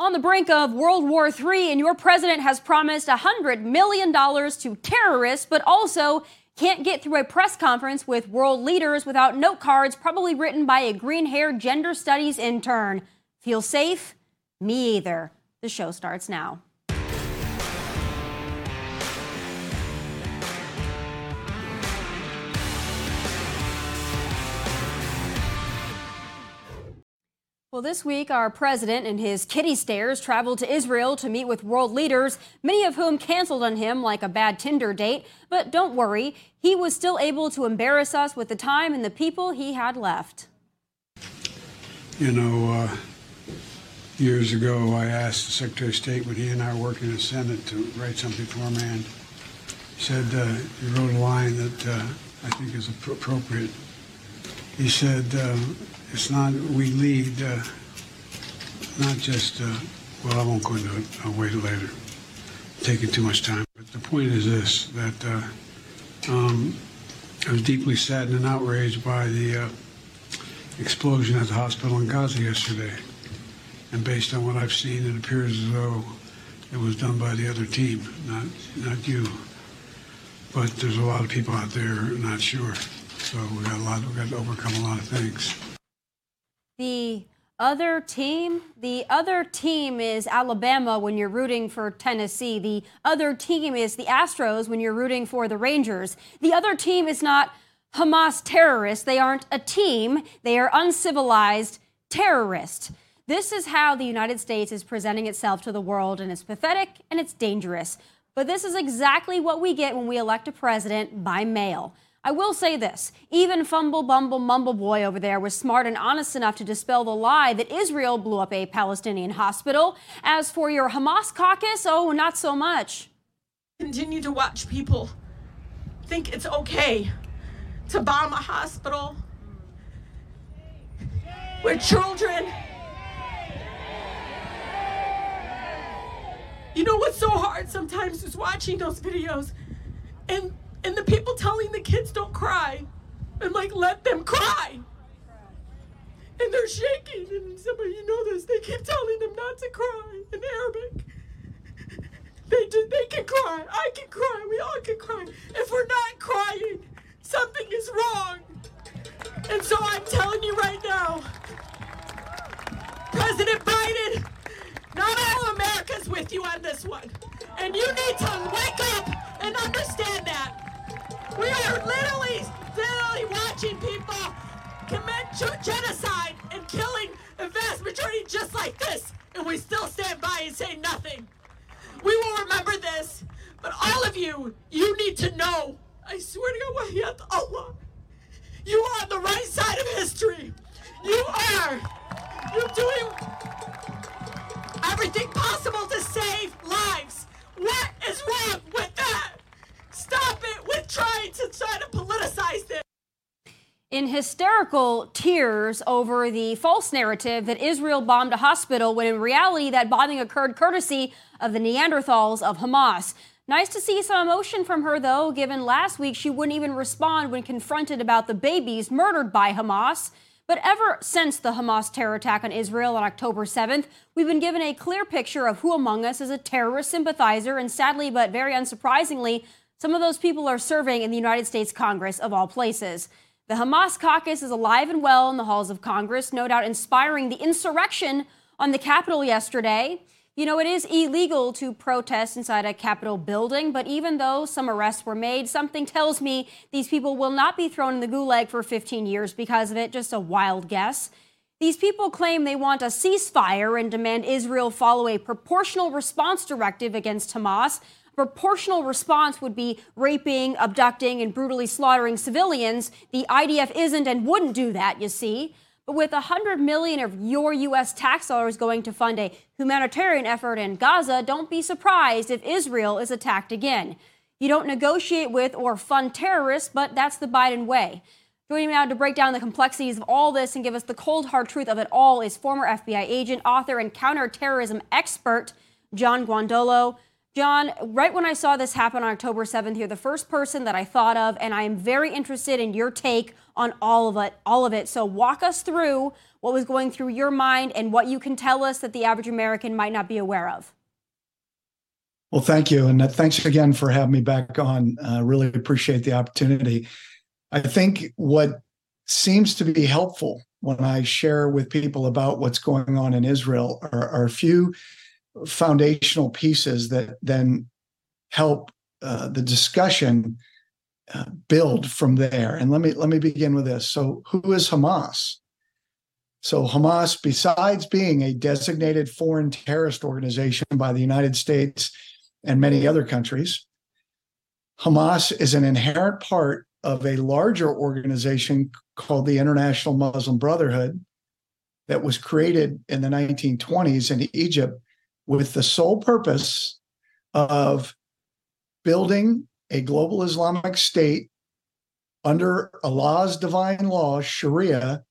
On the brink of World War III, and your president has promised $100 million to terrorists, but also can't get through a press conference with world leaders without note cards, probably written by a green haired gender studies intern. Feel safe? Me either. The show starts now. Well, this week, our president and his kitty stairs traveled to Israel to meet with world leaders, many of whom canceled on him like a bad Tinder date. But don't worry, he was still able to embarrass us with the time and the people he had left. You know, uh, years ago, I asked the Secretary of State when he and I were working in the Senate to write something for a man. He said, uh, he wrote a line that uh, I think is appropriate. He said, uh, it's not, we lead, uh, not just, uh, well, I won't go into it, I'll wait later. Taking too much time. But the point is this, that uh, um, I was deeply saddened and outraged by the uh, explosion at the hospital in Gaza yesterday. And based on what I've seen, it appears as though it was done by the other team, not, not you. But there's a lot of people out there not sure. So we got a lot, we got to overcome a lot of things. The other team, the other team is Alabama when you're rooting for Tennessee. The other team is the Astros when you're rooting for the Rangers. The other team is not Hamas terrorists. They aren't a team. They are uncivilized terrorists. This is how the United States is presenting itself to the world, and it's pathetic and it's dangerous. But this is exactly what we get when we elect a president by mail. I will say this even Fumble Bumble Mumble Boy over there was smart and honest enough to dispel the lie that Israel blew up a Palestinian hospital. As for your Hamas caucus, oh, not so much. Continue to watch people think it's okay to bomb a hospital where children. You know what's so hard sometimes is watching those videos and and the people telling the kids don't cry. I'm like, let them cry. And they're shaking, and some of you know this. They keep telling them not to cry in Arabic. They do, they can cry. I can cry. We all can cry. If we're not crying, something is wrong. And so I'm telling you right now, President Biden, not all America's with you on this one. And you need to wake up and understand that. We are literally, literally watching people commit genocide and killing a vast majority just like this, and we still stand by and say nothing. We will remember this, but all of you, you need to know. I swear to God, Allah, you are on the right side of history. You are. You're doing everything possible to save lives. What is wrong with that? Stop it with trying to try to politicize this. In hysterical tears over the false narrative that Israel bombed a hospital when in reality that bombing occurred courtesy of the Neanderthals of Hamas. Nice to see some emotion from her, though, given last week she wouldn't even respond when confronted about the babies murdered by Hamas. But ever since the Hamas terror attack on Israel on October 7th, we've been given a clear picture of who among us is a terrorist sympathizer, and sadly, but very unsurprisingly, some of those people are serving in the United States Congress of all places. The Hamas caucus is alive and well in the halls of Congress, no doubt inspiring the insurrection on the Capitol yesterday. You know, it is illegal to protest inside a Capitol building, but even though some arrests were made, something tells me these people will not be thrown in the gulag for 15 years because of it. Just a wild guess. These people claim they want a ceasefire and demand Israel follow a proportional response directive against Hamas, proportional response would be raping, abducting, and brutally slaughtering civilians. The IDF isn't and wouldn't do that, you see. But with 100 million of your U.S. tax dollars going to fund a humanitarian effort in Gaza, don't be surprised if Israel is attacked again. You don't negotiate with or fund terrorists, but that's the Biden way. Joining me now to break down the complexities of all this and give us the cold hard truth of it all is former FBI agent, author, and counterterrorism expert John Guandolo. John, right when I saw this happen on October 7th, you're the first person that I thought of, and I am very interested in your take on all of it. All of it. So walk us through what was going through your mind and what you can tell us that the average American might not be aware of. Well, thank you, and thanks again for having me back on. Uh, really appreciate the opportunity. I think what seems to be helpful when I share with people about what's going on in Israel are, are a few foundational pieces that then help uh, the discussion uh, build from there. And let me let me begin with this. So, who is Hamas? So, Hamas, besides being a designated foreign terrorist organization by the United States and many other countries, Hamas is an inherent part of a larger organization called the International Muslim Brotherhood that was created in the 1920s in Egypt with the sole purpose of building a global Islamic state under Allah's divine law, Sharia,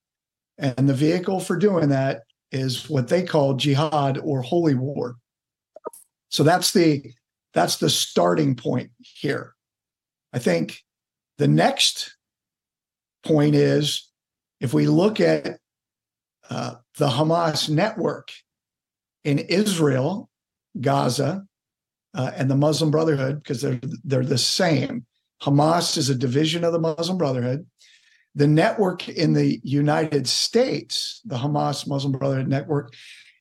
and the vehicle for doing that is what they call jihad or holy war. So that's the that's the starting point here. I think the next point is if we look at uh, the Hamas network in Israel, Gaza, uh, and the Muslim Brotherhood, because they're they're the same. Hamas is a division of the Muslim Brotherhood. The network in the United States, the Hamas Muslim Brotherhood network,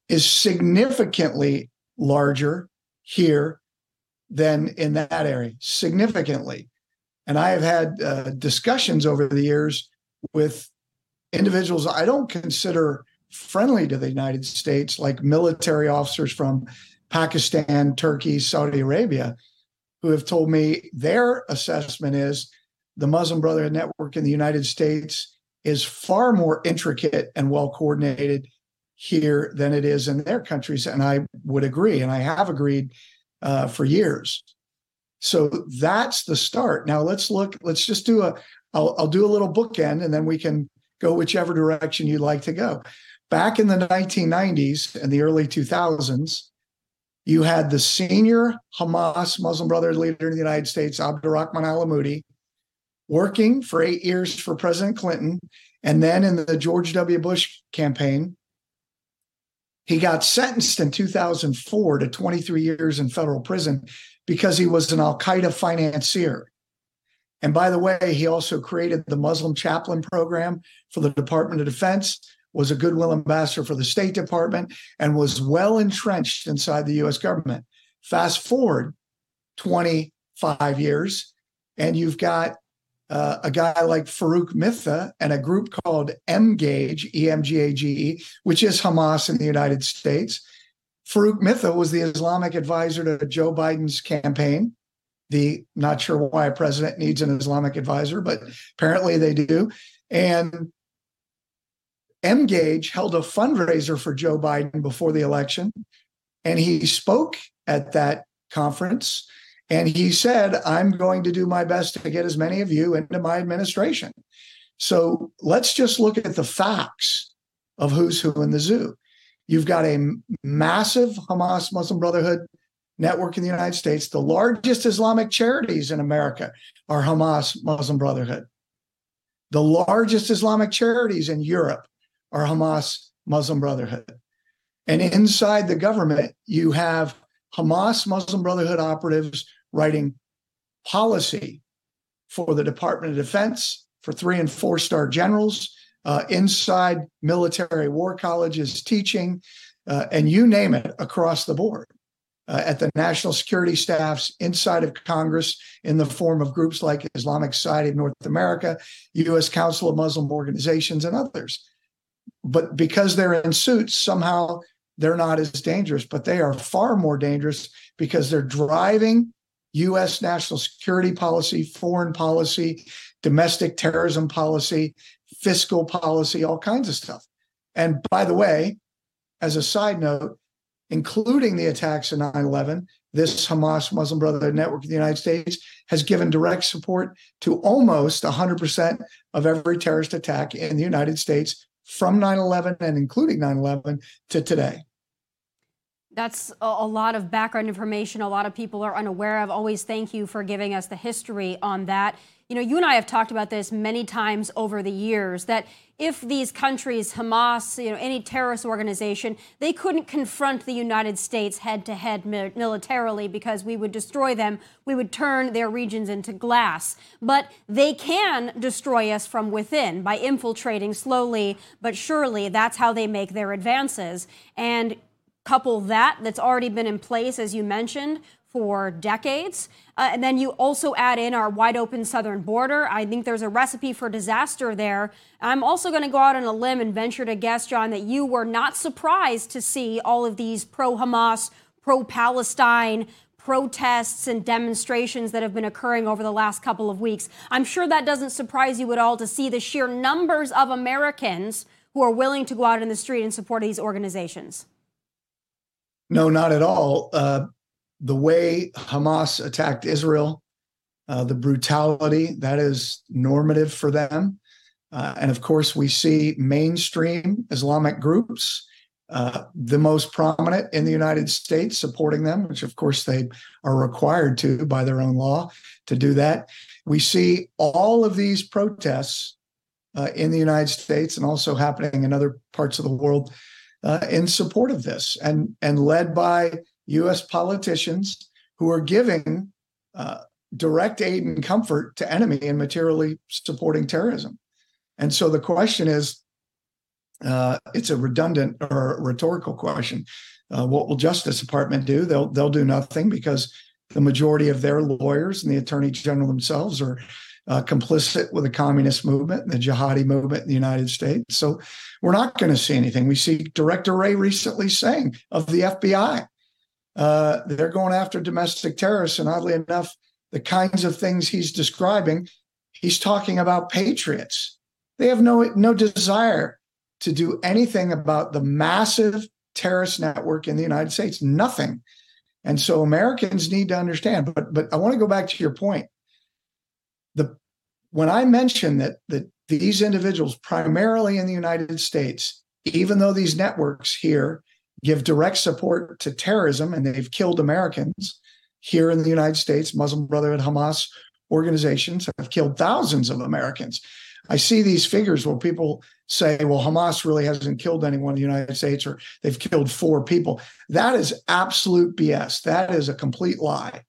is significantly larger here than in that area, significantly. And I have had uh, discussions over the years with individuals I don't consider friendly to the United States, like military officers from Pakistan, Turkey, Saudi Arabia, who have told me their assessment is the Muslim Brotherhood Network in the United States is far more intricate and well coordinated here than it is in their countries. And I would agree, and I have agreed uh, for years. So that's the start. Now let's look. Let's just do a. I'll, I'll do a little bookend, and then we can go whichever direction you'd like to go. Back in the 1990s and the early 2000s, you had the senior Hamas Muslim Brotherhood leader in the United States, Abdurrahman al Amoudi, working for eight years for President Clinton. And then in the George W. Bush campaign, he got sentenced in 2004 to 23 years in federal prison because he was an Al Qaeda financier. And by the way, he also created the Muslim chaplain program for the Department of Defense, was a goodwill ambassador for the State Department, and was well entrenched inside the US government. Fast forward 25 years, and you've got uh, a guy like Farooq Mitha and a group called Emgage, E M G A G E, which is Hamas in the United States. Farooq Mitha was the Islamic advisor to Joe Biden's campaign. The not sure why a president needs an Islamic advisor, but apparently they do. And Emgage held a fundraiser for Joe Biden before the election, and he spoke at that conference. And he said, I'm going to do my best to get as many of you into my administration. So let's just look at the facts of who's who in the zoo. You've got a massive Hamas Muslim Brotherhood network in the United States. The largest Islamic charities in America are Hamas Muslim Brotherhood. The largest Islamic charities in Europe are Hamas Muslim Brotherhood. And inside the government, you have Hamas Muslim Brotherhood operatives writing policy for the Department of Defense, for three and four star generals, uh, inside military war colleges teaching, uh, and you name it across the board. Uh, at the national security staffs inside of Congress in the form of groups like Islamic Society of North America, U.S. Council of Muslim Organizations, and others. But because they're in suits, somehow they're not as dangerous, but they are far more dangerous because they're driving U.S. national security policy, foreign policy, domestic terrorism policy, fiscal policy, all kinds of stuff. And by the way, as a side note, including the attacks of 9 11, this Hamas Muslim Brotherhood network in the United States has given direct support to almost 100% of every terrorist attack in the United States from 9 11 and including 9 11 to today. That's a, lot of background information a lot of people are unaware of. Always thank you for giving us the history on that. You know, you and I have talked about this many times over the years that if these countries, Hamas, you know, any terrorist organization, they couldn't confront the United States head to head militarily because we would destroy them. We would turn their regions into glass. But they can destroy us from within by infiltrating slowly but surely. That's how they make their advances. And couple that that's already been in place, as you mentioned, for decades. Uh, and then you also add in our wide open southern border. I think there's a recipe for disaster there. I'm also going to go out on a limb and venture to guess, John, that you were not surprised to see all of these pro Hamas, pro Palestine, protests and demonstrations that have been occurring over the last couple of weeks. I'm sure that doesn't surprise you at all to see the sheer numbers of Americans who are willing to go out in the street and support these organizations. No, not at all. Uh, the way Hamas attacked Israel, uh, the brutality that is normative for them. Uh, and of course, we see mainstream Islamic groups, uh, the most prominent in the United States, supporting them, which of course they are required to by their own law to do that. We see all of these protests uh, in the United States and also happening in other parts of the world uh, in support of this and, and led by US politicians who are giving uh, direct aid and comfort to enemy and materially supporting terrorism. And so the question is uh, it's a redundant or rhetorical question. Uh, what will Justice Department do? They'll they'll do nothing because the majority of their lawyers and the Attorney General themselves are uh, complicit with the communist movement and the jihadi movement in the United States. So we're not going to see anything. We see Director Wray recently saying of the FBI, uh, they're going after domestic terrorists. And oddly enough, the kinds of things he's describing, he's talking about patriots. They have no, no desire to do anything about the massive terrorist network in the United States. Nothing. And so Americans need to understand. But but I want to go back to your point the when I mentioned that that these individuals, primarily in the United States, even though these networks here give direct support to terrorism and they've killed Americans here in the United States, Muslim Brotherhood, Hamas organizations have killed thousands of Americans. I see these figures where people say, well, Hamas really hasn't killed anyone in the United States or they've killed four people. That is absolute BS. That is a complete lie.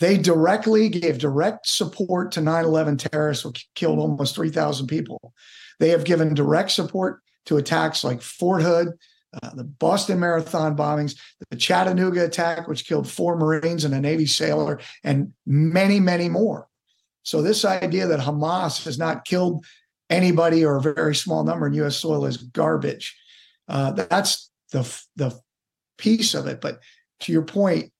They directly gave direct support to 9 11 terrorists who killed almost 3,000 people. They have given direct support to attacks like Fort Hood, uh, the Boston Marathon bombings, the Chattanooga attack, which killed four Marines and a Navy sailor, and many, many more. So, this idea that Hamas has not killed anybody or a very small number in US soil is garbage. Uh, that's the, the piece of it. But to your point,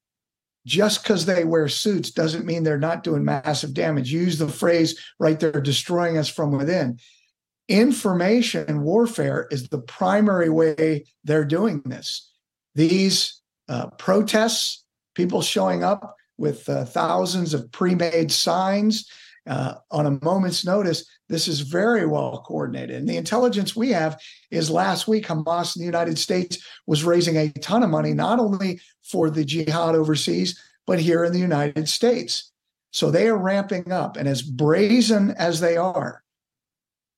just because they wear suits doesn't mean they're not doing massive damage. Use the phrase, right? They're destroying us from within. Information warfare is the primary way they're doing this. These uh, protests, people showing up with uh, thousands of pre made signs uh, on a moment's notice, this is very well coordinated. And the intelligence we have is last week, Hamas in the United States was raising a ton of money, not only for the jihad overseas, but here in the United States. So they are ramping up. And as brazen as they are,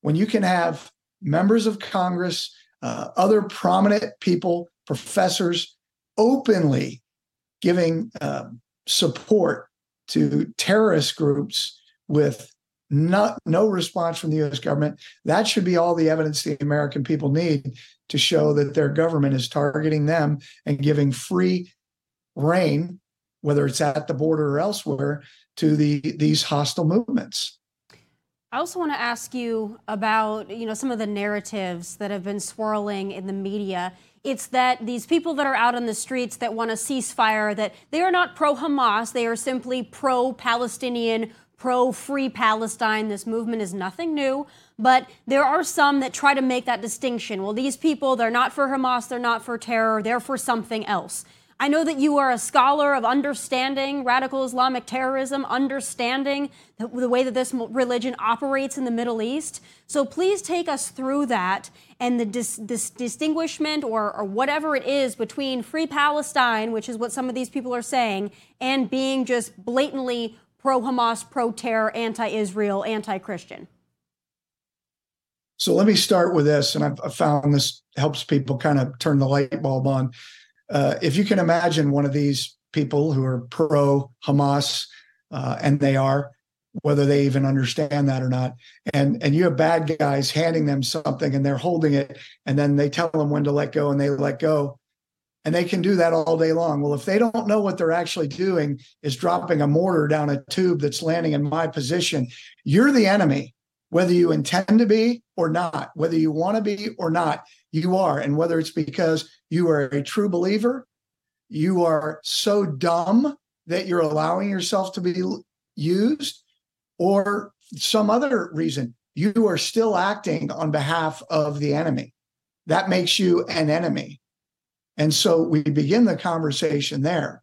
when you can have members of Congress, uh, other prominent people, professors openly giving uh, support to terrorist groups with not, no response from the US government, that should be all the evidence the American people need to show that their government is targeting them and giving free reign, whether it's at the border or elsewhere, to the these hostile movements. I also want to ask you about, you know, some of the narratives that have been swirling in the media. It's that these people that are out on the streets that want a ceasefire, that they are not pro Hamas, they are simply pro Palestinian, pro free Palestine. This movement is nothing new, but there are some that try to make that distinction. Well, these people, they're not for Hamas, they're not for terror, they're for something else. I know that you are a scholar of understanding radical Islamic terrorism, understanding the, the, way that this religion operates in the Middle East. So please take us through that and the dis, dis, distinguishment or, or whatever it is between free Palestine, which is what some of these people are saying, and being just blatantly pro Hamas, pro terror, anti Israel, anti Christian. So let me start with this, and I've, found this helps people kind of turn the light bulb on. Uh, if you can imagine one of these people who are pro Hamas, uh, and they are, whether they even understand that or not, and and you have bad guys handing them something and they're holding it, and then they tell them when to let go and they let go, and they can do that all day long. Well, if they don't know what they're actually doing is dropping a mortar down a tube that's landing in my position, you're the enemy whether you intend to be or not, whether you want to be or not, you are. And whether it's because you are a true believer, you are so dumb that you're allowing yourself to be used, or some other reason, you are still acting on behalf of the enemy. That makes you an enemy. And so we begin the conversation there.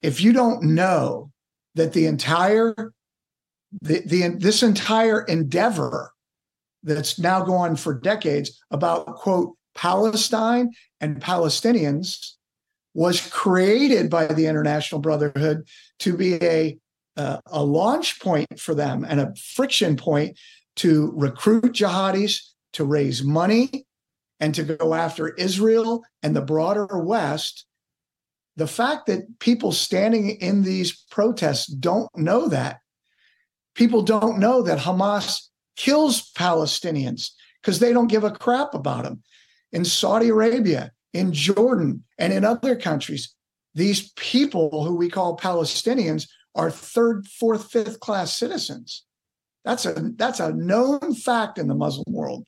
If you don't know that the entire the, the this entire endeavor that's now gone for decades about quote Palestine and Palestinians was created by the International Brotherhood to be a uh, a launch point for them and a friction point to recruit jihadis, to raise money, and to go after Israel and the broader West. The fact that people standing in these protests don't know that people don't know that Hamas kills Palestinians because they don't give a crap about them. In Saudi Arabia, in Jordan, and in other countries, these people who we call Palestinians are third, fourth, fifth class citizens. That's a that's a known fact in the Muslim world.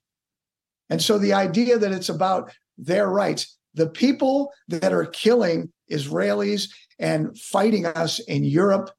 And so the idea that it's about their rights, the people that are killing Israelis and fighting us in Europe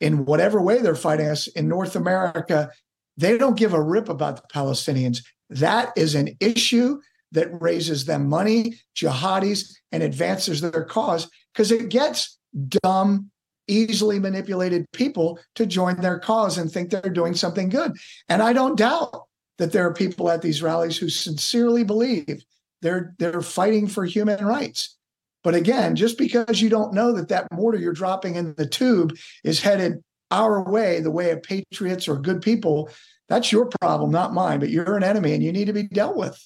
in whatever way they're fighting us in North America, they don't give a rip about the Palestinians. That is an issue that raises them money, jihadis, and advances their cause because it gets dumb, easily manipulated people to join their cause and think they're doing something good. And I don't doubt that there are people at these rallies who sincerely believe they're they're fighting for human rights. But again, just because you don't know that that mortar you're dropping in the tube is headed our way, the way of patriots or good people, that's your problem, not mine. But you're an enemy and you need to be dealt with.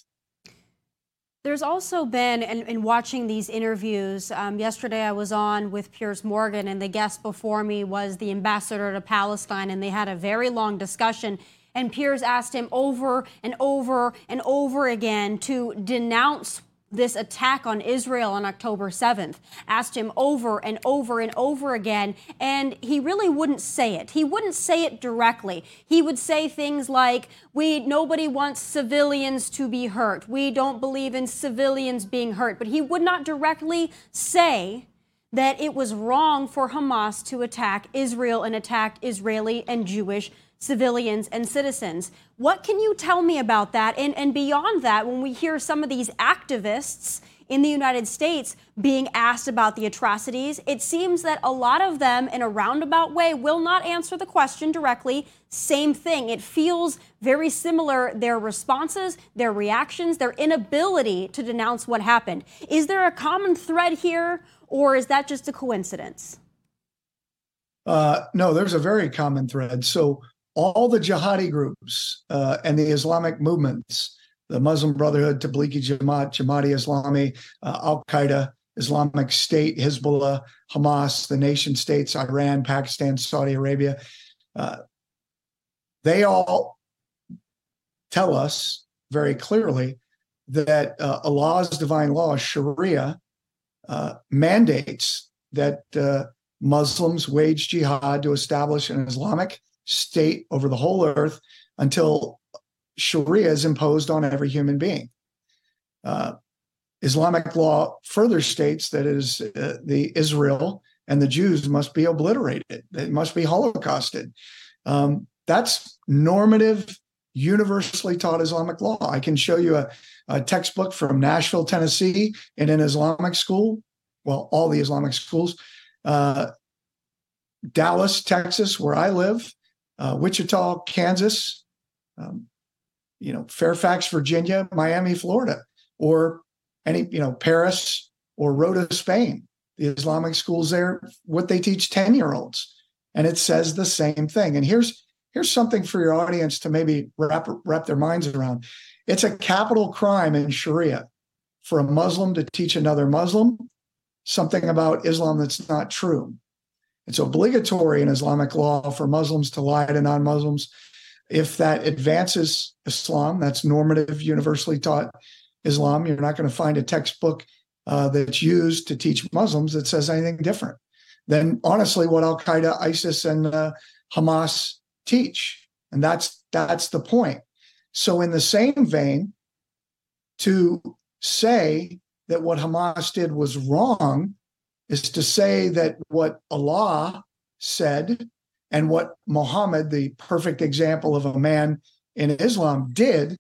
There's also been, in, in watching these interviews, um, yesterday I was on with Piers Morgan, and the guest before me was the ambassador to Palestine, and they had a very long discussion. And Piers asked him over and over and over again to denounce this attack on Israel on October 7th, asked him over and over and over again, and he really wouldn't say it. He wouldn't say it directly. He would say things like, "We nobody wants civilians to be hurt. We don't believe in civilians being hurt." But he would not directly say that it was wrong for Hamas to attack Israel and attack Israeli and Jewish civilians and citizens. What can you tell me about that? And, and beyond that, when we hear some of these activists in the United States being asked about the atrocities, it seems that a lot of them, in a roundabout way, will not answer the question directly. Same thing. It feels very similar, their responses, their reactions, their inability to denounce what happened. Is there a common thread here, or is that just a coincidence? Uh, no, there's a very common thread. So, all the jihadi groups uh, and the Islamic movements, the Muslim Brotherhood, Tablighi Jamaat, Jamaati Islami, uh, Al Qaeda, Islamic State, Hezbollah, Hamas, the nation states, Iran, Pakistan, Saudi Arabia, uh, they all tell us very clearly that uh, Allah's divine law, Sharia, uh, mandates that uh, Muslims wage jihad to establish an Islamic state over the whole earth until Sharia is imposed on every human being. Uh, Islamic law further states that it is uh, the Israel and the Jews must be obliterated. They must be holocausted. Um, that's normative, universally taught Islamic law. I can show you a, a textbook from Nashville, Tennessee, in an Islamic school well, all the Islamic schools. Uh, Dallas, Texas, where I live, uh, Wichita, Kansas, um, you know, Fairfax, Virginia, Miami, Florida, or any, you know, Paris or Rota, Spain. The Islamic schools there, what they teach 10 year olds. And it says the same thing. And here's here's something for your audience to maybe wrap wrap their minds around. It's a capital crime in Sharia for a Muslim to teach another Muslim something about Islam that's not true. It's obligatory in Islamic law for Muslims to lie to non Muslims. If that advances Islam, that's normative, universally taught Islam, you're not going to find a textbook uh, that's used to teach Muslims that says anything different than honestly what Al Qaeda, ISIS, and uh, Hamas teach. And that's that's the point. So, in the same vein, to say that what Hamas did was wrong is to say that what Allah said and what Muhammad, the perfect example of a man in Islam, did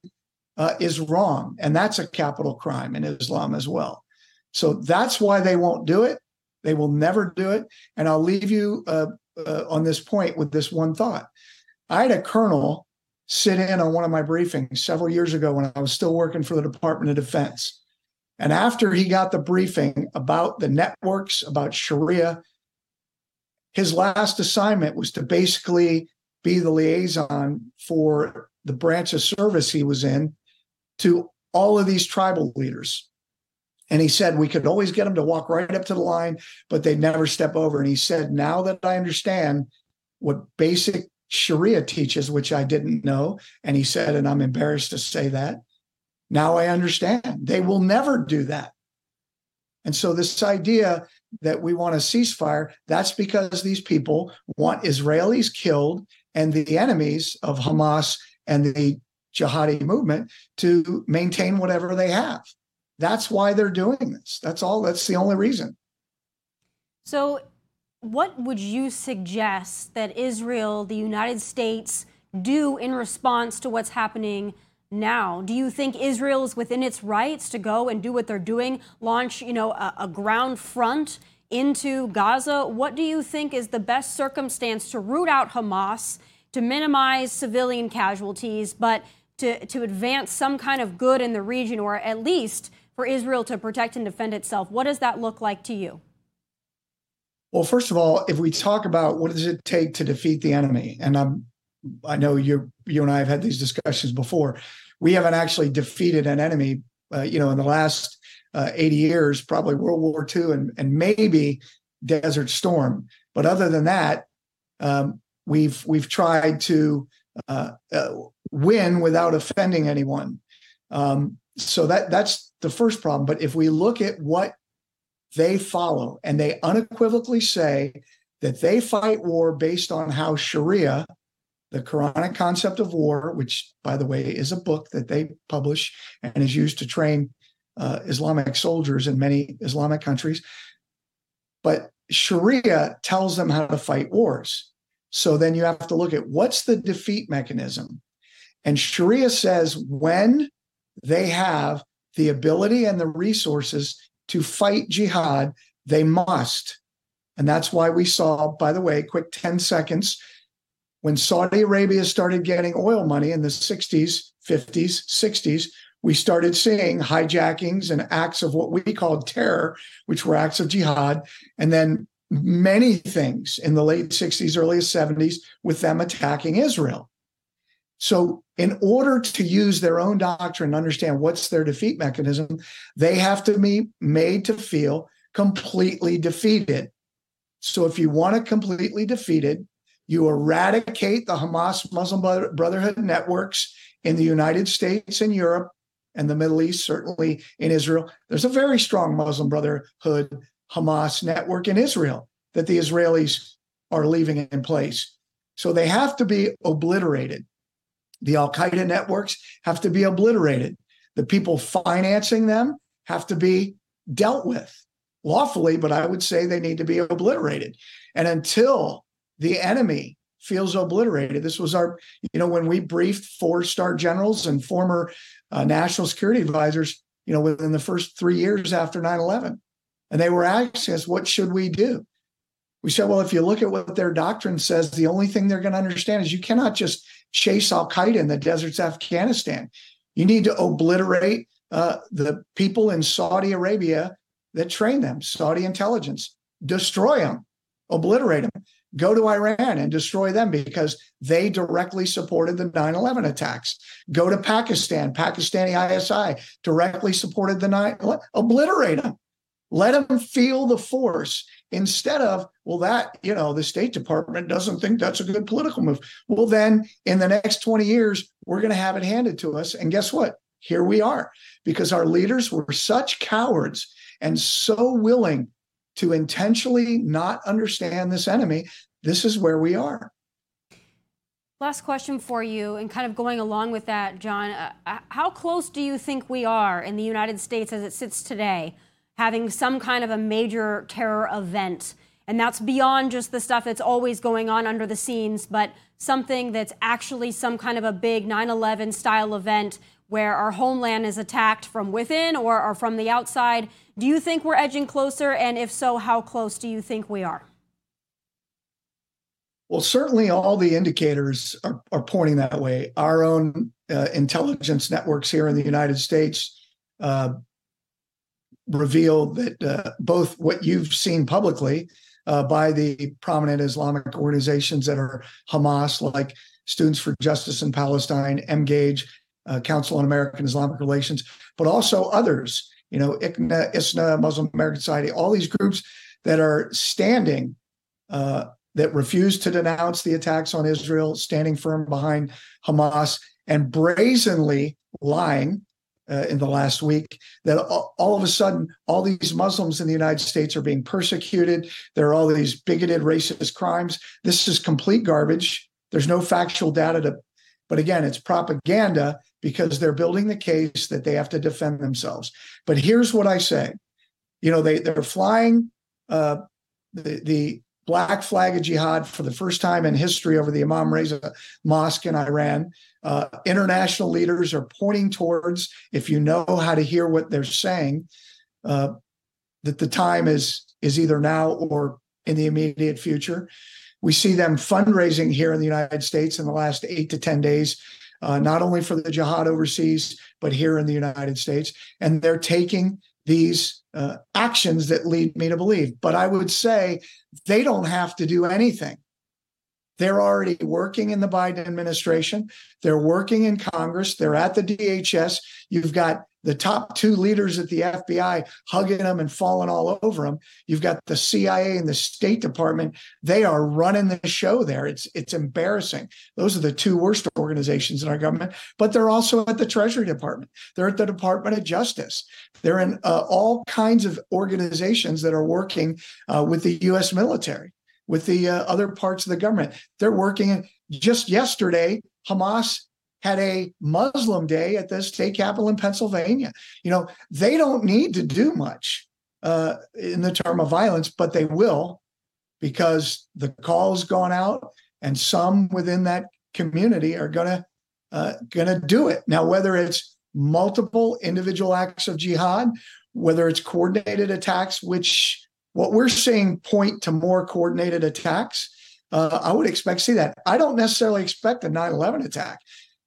uh, is wrong. And that's a capital crime in Islam as well. So that's why they won't do it. They will never do it. And I'll leave you uh, uh, on this point with this one thought. I had a colonel sit in on one of my briefings several years ago when I was still working for the Department of Defense. And after he got the briefing about the networks, about Sharia, his last assignment was to basically be the liaison for the branch of service he was in to all of these tribal leaders. And he said we could always get them to walk right up to the line, but they'd never step over. And he said, now that I understand what basic Sharia teaches, which I didn't know, and he said, and I'm embarrassed to say that, now I understand. They will never do that. And so, this idea that we want a ceasefire, that's because these people want Israelis killed and the enemies of Hamas and the jihadi movement to maintain whatever they have. That's why they're doing this. That's all. That's the only reason. So, what would you suggest that Israel, the United States, do in response to what's happening now? Do you think Israel is within its rights to go and do what they're doing, launch, you know, a, a ground front into Gaza? What do you think is the best circumstance to root out Hamas, to minimize civilian casualties, but to, to advance some kind of good in the region, or at least for Israel to protect and defend itself? What does that look like to you? Well, first of all, if we talk about what does it take to defeat the enemy, and I'm, I know you you and I have had these discussions before we haven't actually defeated an enemy, uh, you know, in the last uh, 80 years, probably World War II and, and maybe Desert Storm. But other than that, um, we've we've tried to uh, uh win without offending anyone. Um, so that that's the first problem. But if we look at what they follow, and they unequivocally say that they fight war based on how Sharia the Quranic concept of war, which, by the way, is a book that they publish and is used to train uh, Islamic soldiers in many Islamic countries. But Sharia tells them how to fight wars. So then you have to look at what's the defeat mechanism. And Sharia says when they have the ability and the resources to fight jihad, they must. And that's why we saw, by the way, quick 10 seconds when Saudi Arabia started getting oil money in the 60s, 50s, 60s, we started seeing hijackings and acts of what we called terror, which were acts of jihad, and then many things in the late 60s, early 70s with them attacking Israel. So, in order to use their own doctrine, understand what's their defeat mechanism, they have to be made to feel completely defeated. So, if you want to completely defeated, you eradicate the Hamas Muslim Brotherhood networks in the United States and Europe and the Middle East, certainly in Israel. There's a very strong Muslim Brotherhood Hamas network in Israel that the Israelis are leaving in place. So they have to be obliterated. The Al Qaeda networks have to be obliterated. The people financing them have to be dealt with lawfully, but I would say they need to be obliterated. And until the enemy feels obliterated. This was our, you know, when we briefed four star generals and former uh, national security advisors, you know, within the first three years after 9 11. And they were asking us, what should we do? We said, well, if you look at what their doctrine says, the only thing they're going to understand is you cannot just chase Al Qaeda in the deserts of Afghanistan. You need to obliterate uh, the people in Saudi Arabia that train them, Saudi intelligence, destroy them, obliterate them, go to Iran and destroy them because they directly supported the 9 11 attacks. Go to Pakistan, Pakistani ISI directly supported the 9 obliterate them. Let them feel the force instead of, well, that, you know, the State Department doesn't think that's a good political move. Well, then in the next 20 years, we're going to have it handed to us. And guess what? Here we are because our leaders were such cowards and so willing to intentionally not understand this enemy. This is where we are. Last question for you, and kind of going along with that, John. Uh, how close do you think we are in the United States as it sits today having some kind of a major terror event. And that's beyond just the stuff that's always going on under the scenes, but something that's actually some kind of a big 9 11 style event where our homeland is attacked from within or, or from the outside. Do you think we're edging closer? And if so, how close do you think we are? Well, certainly all the indicators are, are pointing that way. Our own uh, intelligence networks here in the United States uh, reveal that uh, both what you've seen publicly uh, by the prominent Islamic organizations that are Hamas, like Students for Justice in Palestine, Emgage, uh, Council on American Islamic Relations, but also others, you know, ICNA, ISNA, Muslim American Society, all these groups that are standing, uh, that refuse to denounce the attacks on Israel, standing firm behind Hamas, and brazenly lying uh, in the last week that all, of a sudden all these Muslims in the United States are being persecuted. There are all these bigoted racist crimes. This is complete garbage. There's no factual data to, but again, it's propaganda because they're building the case that they have to defend themselves. But here's what I say: you know, they they're flying uh, the the black flag of jihad for the first time in history over the Imam Reza Mosque in Iran. Uh, international leaders are pointing towards, if you know how to hear what they're saying, uh, that the time is is either now or in the immediate future. We see them fundraising here in the United States in the last eight to ten days, uh, not only for the jihad overseas but here in the United States, and they're taking these uh, actions that lead me to believe. But I would say they don't have to do anything. They're already working in the Biden administration. They're working in Congress. They're at the DHS. You've got the top two leaders at the FBI hugging them and falling all over them. You've got the CIA and the State Department. They are running the show there. It's it's embarrassing. Those are the two worst organizations in our government. But they're also at the Treasury Department. They're at the Department of Justice. They're in uh, all kinds of organizations that are working uh, with the U.S. military with the uh, other parts of the government. They're working. Just yesterday, Hamas had a Muslim day at the state capitol in Pennsylvania. You know, they don't need to do much uh, in the term of violence, but they will because the call's gone out, and some within that community are gonna uh, gonna do it. Now, whether it's multiple individual acts of jihad, whether it's coordinated attacks, which what we're seeing point to more coordinated attacks. Uh, I would expect to see that. I don't necessarily expect a 9 11 attack,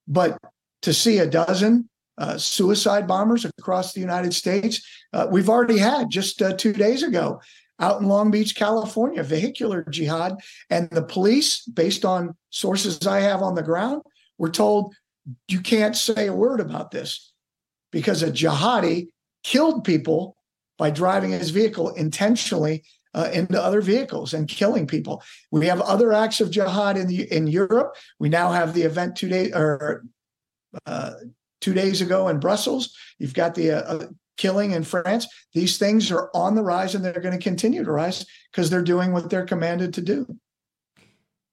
but to see a dozen uh, suicide bombers across the United States, uh, we've already had just uh, two days ago out in Long Beach, California, vehicular jihad. And the police, based on sources I have on the ground, were told you can't say a word about this because a jihadi killed people by driving his vehicle intentionally uh, into other vehicles and killing people. We have other acts of jihad in the in Europe. We now have the event two days or uh, two days ago in Brussels. You've got the uh, uh killing in France. These things are on the rise, and they're going to continue to rise because they're doing what they're commanded to do.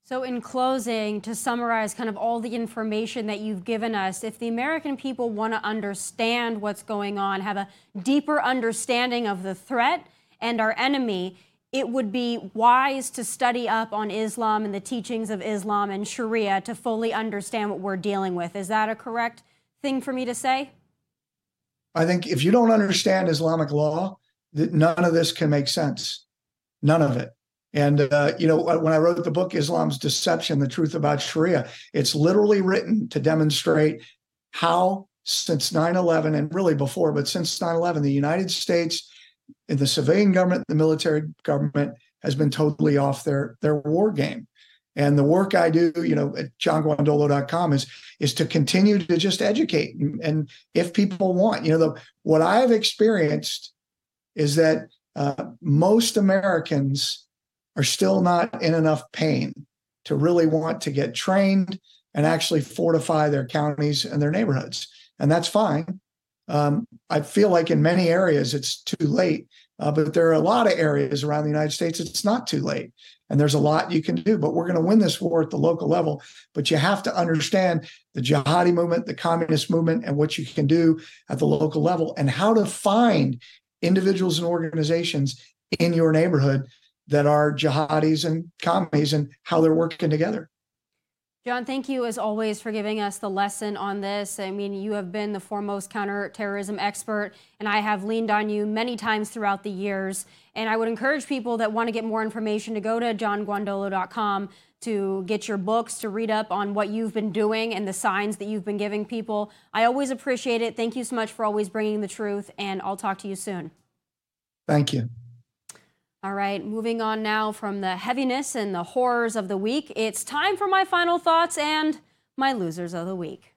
So, in closing, to summarize kind of all the information that you've given us, if the American people want to understand what's going on, have a deeper understanding of the threat and our enemy, it would be wise to study up on Islam and the teachings of Islam and Sharia to fully understand what we're dealing with. Is that a correct thing for me to say? I think if you don't understand Islamic law, that none of this can make sense. None of it. And uh, you know, when I wrote the book Islam's Deception: The Truth About Sharia, it's literally written to demonstrate how since 9/11 and really before, but since 9/11, the United States, the civilian government, the military government has been totally off their their war game. And the work I do, you know, at johnguandolo.com is is to continue to just educate. And, and if people want, you know, the what I have experienced is that uh, most Americans are still not in enough pain to really want to get trained and actually fortify their counties and their neighborhoods. And that's fine. Um, I feel like in many areas it's too late, uh, but there are a lot of areas around the United States it's not too late. And there's a lot you can do, but we're going to win this war at the local level. But you have to understand the jihadi movement, the communist movement, and what you can do at the local level and how to find individuals and organizations in your neighborhood that are jihadis and commies and how they're working together. John, thank you as always for giving us the lesson on this. I mean, you have been the foremost counterterrorism expert, and I have leaned on you many times throughout the years. And I would encourage people that want to get more information to go to johnguandolo.com to get your books, to read up on what you've been doing and the signs that you've been giving people. I always appreciate it. Thank you so much for always bringing the truth, and I'll talk to you soon. Thank you. All right, moving on now from the heaviness and the horrors of the week, it's time for my final thoughts and my losers of the week.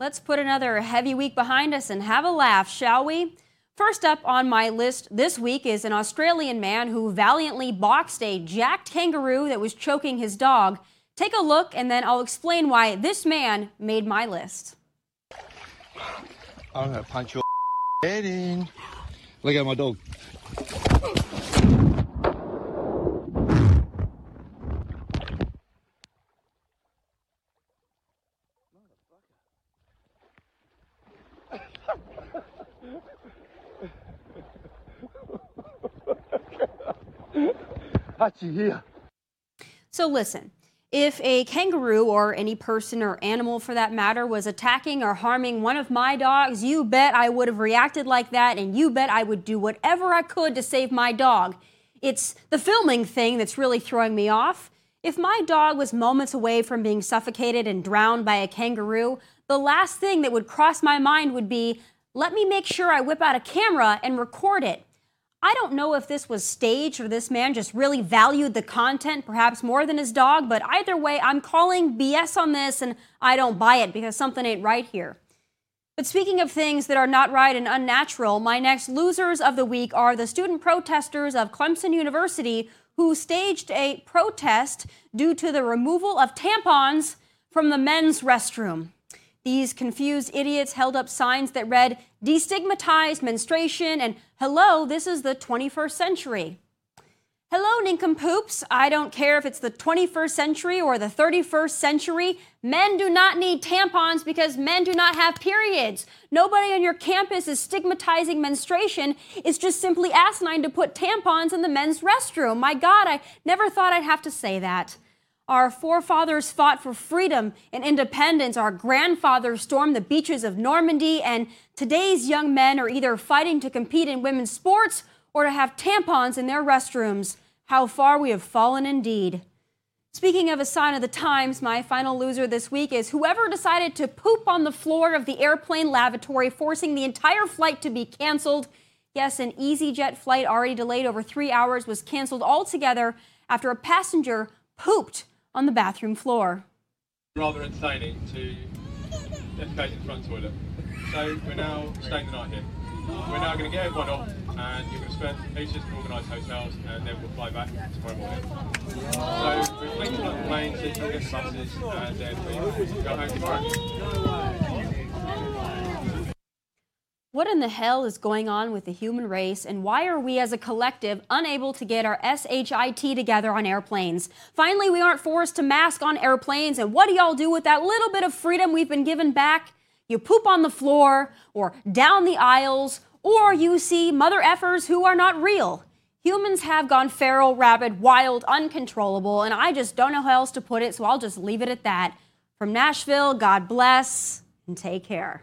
Let's put another heavy week behind us and have a laugh, shall we? First up on my list this week is an Australian man who valiantly boxed a jacked kangaroo that was choking his dog Take a look, and then I'll explain why this man made my list. I'm gonna punch your head in. Look at my dog. So listen, if a kangaroo or any person or animal for that matter was attacking or harming one of my dogs, you bet I would have reacted like that and you bet I would do whatever I could to save my dog. It's the filming thing that's really throwing me off. If my dog was moments away from being suffocated and drowned by a kangaroo, the last thing that would cross my mind would be let me make sure I whip out a camera and record it. I don't know if this was staged or this man just really valued the content, perhaps more than his dog, but either way, I'm calling BS on this and I don't buy it because something ain't right here. But speaking of things that are not right and unnatural, my next losers of the week are the student protesters of Clemson University who staged a protest due to the removal of tampons from the men's restroom. These confused idiots held up signs that read, destigmatized menstruation and hello, this is the 21st century. Hello, nincompoops. I don't care if it's the 21st century or the 31st century. Men do not need tampons because men do not have periods. Nobody on your campus is stigmatizing menstruation. It's just simply asinine to put tampons in the men's restroom. My God, I never thought I'd have to say that. Our forefathers fought for freedom and independence. Our grandfathers stormed the beaches of Normandy. And today's young men are either fighting to compete in women's sports or to have tampons in their restrooms. How far we have fallen indeed. Speaking of a sign of the times, my final loser this week is whoever decided to poop on the floor of the airplane lavatory, forcing the entire flight to be canceled. Yes, an EasyJet flight already delayed over three hours was canceled altogether after a passenger pooped on the bathroom floor. Rather entertaining to defecate in the front toilet. So we're now staying the night here. We're now going to get everyone off and you're going to spend each just organised hotels and then we'll fly back tomorrow morning. So we're flying to planes, we'll get buses and then we go home tomorrow. What in the hell is going on with the human race, and why are we as a collective unable to get our SHIT together on airplanes? Finally, we aren't forced to mask on airplanes, and what do y'all do with that little bit of freedom we've been given back? You poop on the floor, or down the aisles, or you see mother effers who are not real. Humans have gone feral, rabid, wild, uncontrollable, and I just don't know how else to put it, so I'll just leave it at that. From Nashville, God bless and take care.